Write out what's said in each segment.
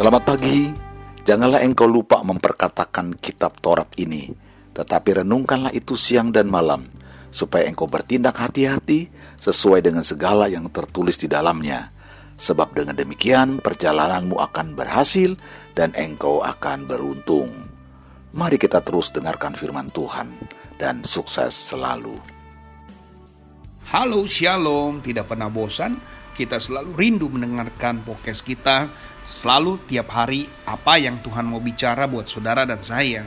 Selamat pagi. Janganlah engkau lupa memperkatakan kitab Taurat ini, tetapi renungkanlah itu siang dan malam, supaya engkau bertindak hati-hati sesuai dengan segala yang tertulis di dalamnya. Sebab dengan demikian perjalananmu akan berhasil dan engkau akan beruntung. Mari kita terus dengarkan firman Tuhan dan sukses selalu. Halo Shalom, tidak pernah bosan kita selalu rindu mendengarkan podcast kita selalu tiap hari apa yang Tuhan mau bicara buat saudara dan saya.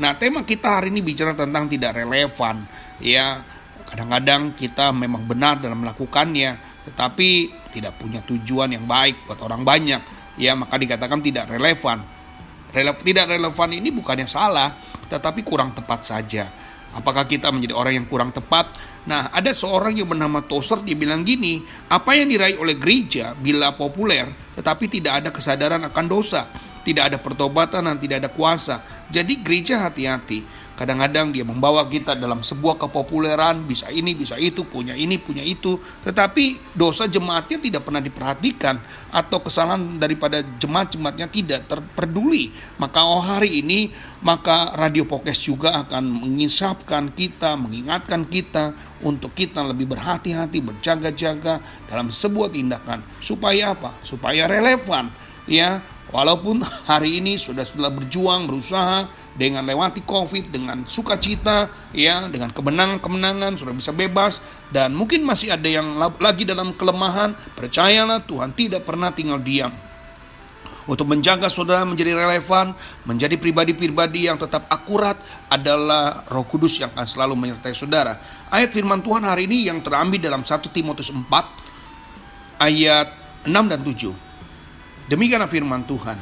Nah, tema kita hari ini bicara tentang tidak relevan. Ya, kadang-kadang kita memang benar dalam melakukannya, tetapi tidak punya tujuan yang baik buat orang banyak. Ya, maka dikatakan tidak relevan. Rele tidak relevan ini bukannya salah, tetapi kurang tepat saja. Apakah kita menjadi orang yang kurang tepat? Nah, ada seorang yang bernama Tozer dia bilang gini, apa yang diraih oleh gereja bila populer tetapi tidak ada kesadaran akan dosa, tidak ada pertobatan dan tidak ada kuasa. Jadi gereja hati-hati. Kadang-kadang dia membawa kita dalam sebuah kepopuleran, bisa ini, bisa itu, punya ini, punya itu. Tetapi dosa jemaatnya tidak pernah diperhatikan atau kesalahan daripada jemaat-jemaatnya tidak terperduli. Maka oh hari ini, maka Radio Pokes juga akan mengisapkan kita, mengingatkan kita untuk kita lebih berhati-hati, berjaga-jaga dalam sebuah tindakan. Supaya apa? Supaya relevan. Ya, Walaupun hari ini sudah setelah berjuang, berusaha dengan lewati COVID, dengan sukacita, ya, dengan kemenangan-kemenangan, sudah bisa bebas, dan mungkin masih ada yang lagi dalam kelemahan, percayalah Tuhan tidak pernah tinggal diam. Untuk menjaga saudara menjadi relevan, menjadi pribadi-pribadi yang tetap akurat adalah roh kudus yang akan selalu menyertai saudara. Ayat firman Tuhan hari ini yang terambil dalam 1 Timotius 4 ayat 6 dan 7. Demikianlah firman Tuhan.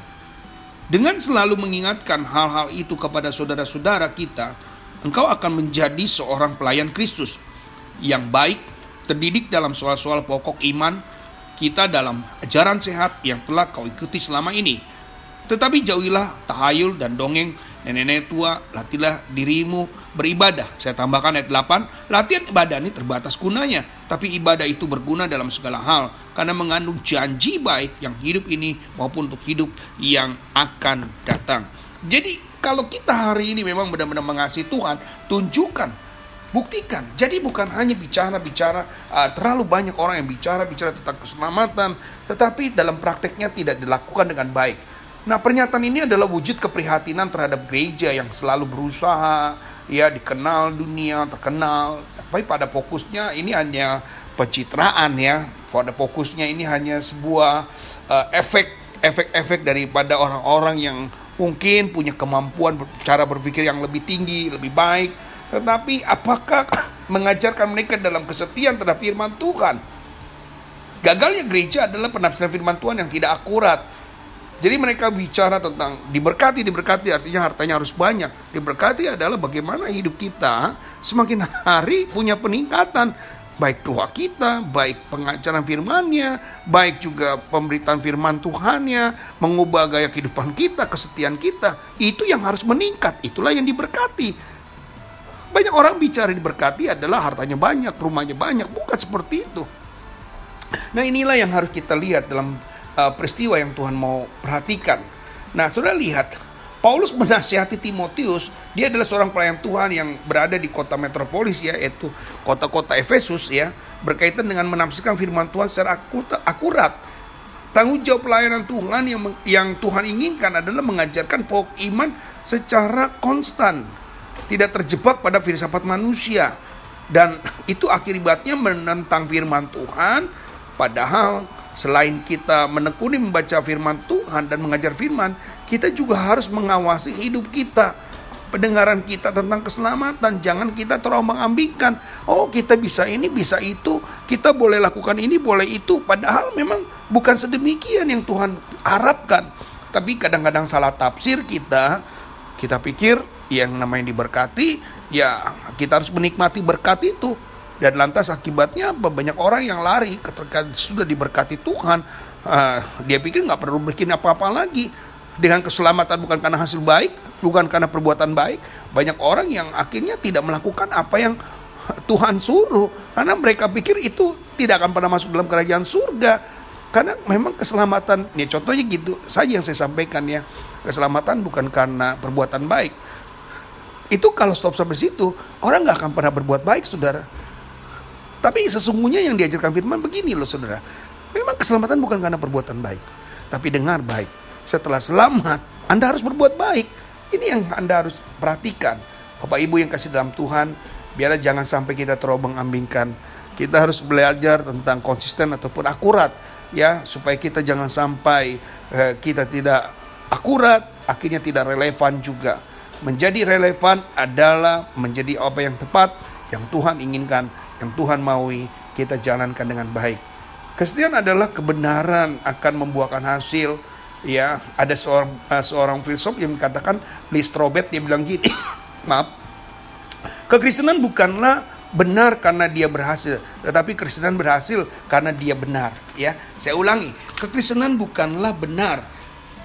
Dengan selalu mengingatkan hal-hal itu kepada saudara-saudara kita, engkau akan menjadi seorang pelayan Kristus yang baik, terdidik dalam soal-soal pokok iman kita dalam ajaran sehat yang telah kau ikuti selama ini. Tetapi jauhilah tahayul dan dongeng nenek-nenek tua, latihlah dirimu beribadah. Saya tambahkan ayat 8, latihan ibadah ini terbatas gunanya, tapi ibadah itu berguna dalam segala hal karena mengandung janji baik yang hidup ini maupun untuk hidup yang akan datang. Jadi kalau kita hari ini memang benar-benar mengasihi Tuhan, tunjukkan buktikan. Jadi bukan hanya bicara-bicara uh, terlalu banyak orang yang bicara-bicara tentang keselamatan, tetapi dalam prakteknya tidak dilakukan dengan baik. Nah, pernyataan ini adalah wujud keprihatinan terhadap gereja yang selalu berusaha ya dikenal dunia, terkenal. Tapi pada fokusnya ini hanya pencitraan ya. Pada fokusnya ini hanya sebuah uh, efek efek-efek daripada orang-orang yang mungkin punya kemampuan cara berpikir yang lebih tinggi, lebih baik. Tetapi apakah mengajarkan mereka dalam kesetiaan terhadap firman Tuhan? Gagalnya gereja adalah penafsiran firman Tuhan yang tidak akurat jadi mereka bicara tentang diberkati, diberkati artinya hartanya harus banyak. Diberkati adalah bagaimana hidup kita semakin hari punya peningkatan. Baik doa kita, baik pengajaran firmannya, baik juga pemberitaan firman Tuhannya, mengubah gaya kehidupan kita, kesetiaan kita. Itu yang harus meningkat, itulah yang diberkati. Banyak orang bicara diberkati adalah hartanya banyak, rumahnya banyak, bukan seperti itu. Nah inilah yang harus kita lihat dalam uh, peristiwa yang Tuhan mau perhatikan. Nah, sudah lihat, Paulus menasihati Timotius, dia adalah seorang pelayan Tuhan yang berada di kota metropolis ya, yaitu kota-kota Efesus ya, berkaitan dengan menafsirkan firman Tuhan secara akurat. Tanggung jawab pelayanan Tuhan yang yang Tuhan inginkan adalah mengajarkan pokok iman secara konstan, tidak terjebak pada filsafat manusia. Dan itu akibatnya menentang firman Tuhan, padahal Selain kita menekuni membaca firman Tuhan dan mengajar firman, kita juga harus mengawasi hidup kita. Pendengaran kita tentang keselamatan, jangan kita terombang-ambingkan. Oh, kita bisa ini, bisa itu, kita boleh lakukan ini, boleh itu. Padahal memang bukan sedemikian yang Tuhan harapkan. Tapi kadang-kadang salah tafsir kita, kita pikir yang namanya diberkati, ya kita harus menikmati berkat itu dan lantas akibatnya? Banyak orang yang lari ketika sudah diberkati Tuhan. Uh, dia pikir nggak perlu bikin apa-apa lagi. Dengan keselamatan bukan karena hasil baik, bukan karena perbuatan baik. Banyak orang yang akhirnya tidak melakukan apa yang Tuhan suruh. Karena mereka pikir itu tidak akan pernah masuk dalam kerajaan surga. Karena memang keselamatan, ya contohnya gitu saja yang saya sampaikan ya. Keselamatan bukan karena perbuatan baik. Itu kalau stop sampai situ, orang nggak akan pernah berbuat baik, saudara. Tapi sesungguhnya yang diajarkan firman begini loh, saudara. Memang keselamatan bukan karena perbuatan baik. Tapi dengar baik. Setelah selamat, Anda harus berbuat baik. Ini yang Anda harus perhatikan. Bapak Ibu yang kasih dalam Tuhan, biarlah jangan sampai kita terobong ambingkan. Kita harus belajar tentang konsisten ataupun akurat ya supaya kita jangan sampai eh, kita tidak akurat akhirnya tidak relevan juga menjadi relevan adalah menjadi apa yang tepat yang Tuhan inginkan yang Tuhan maui kita jalankan dengan baik kesetiaan adalah kebenaran akan membuahkan hasil ya ada seorang uh, seorang filsuf yang mengatakan Listrobet dia bilang gini maaf kekristenan bukanlah benar karena dia berhasil, tetapi kekristenan berhasil karena dia benar, ya. Saya ulangi, kekristenan bukanlah benar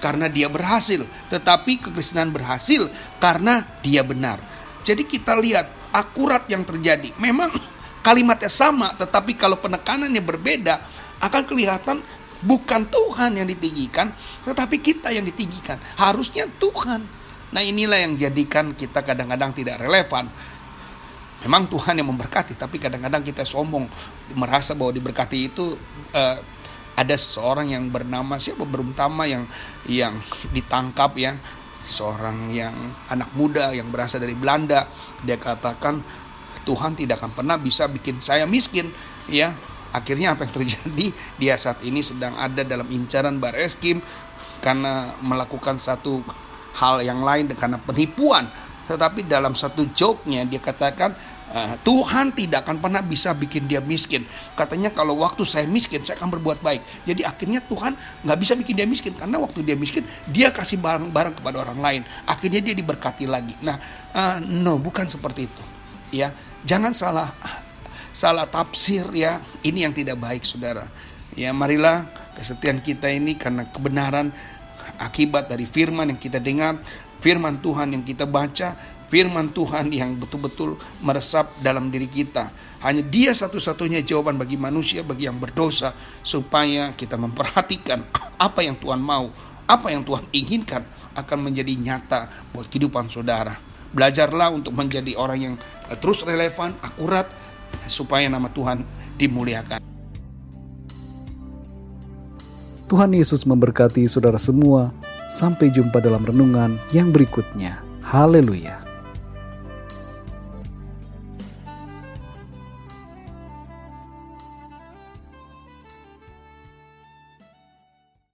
karena dia berhasil, tetapi kekristenan berhasil karena dia benar. Jadi kita lihat akurat yang terjadi. Memang kalimatnya sama, tetapi kalau penekanannya berbeda, akan kelihatan bukan Tuhan yang ditinggikan, tetapi kita yang ditinggikan. Harusnya Tuhan. Nah inilah yang jadikan kita kadang-kadang tidak relevan. Memang Tuhan yang memberkati, tapi kadang-kadang kita sombong. Merasa bahwa diberkati itu uh, ada seorang yang bernama siapa? Berutama yang yang ditangkap ya. Seorang yang anak muda yang berasal dari Belanda. Dia katakan Tuhan tidak akan pernah bisa bikin saya miskin ya akhirnya apa yang terjadi dia saat ini sedang ada dalam incaran Bareskim karena melakukan satu hal yang lain karena penipuan tetapi dalam satu joke-nya dia katakan uh, Tuhan tidak akan pernah bisa bikin dia miskin. Katanya kalau waktu saya miskin saya akan berbuat baik. Jadi akhirnya Tuhan nggak bisa bikin dia miskin karena waktu dia miskin dia kasih barang-barang kepada orang lain. Akhirnya dia diberkati lagi. Nah, uh, no bukan seperti itu. Ya, jangan salah salah tafsir ya. Ini yang tidak baik, saudara. Ya, marilah kesetiaan kita ini karena kebenaran akibat dari firman yang kita dengar firman Tuhan yang kita baca, firman Tuhan yang betul-betul meresap dalam diri kita. Hanya dia satu-satunya jawaban bagi manusia, bagi yang berdosa, supaya kita memperhatikan apa yang Tuhan mau, apa yang Tuhan inginkan akan menjadi nyata buat kehidupan saudara. Belajarlah untuk menjadi orang yang terus relevan, akurat, supaya nama Tuhan dimuliakan. Tuhan Yesus memberkati saudara semua. Sampai jumpa dalam renungan yang berikutnya. Haleluya!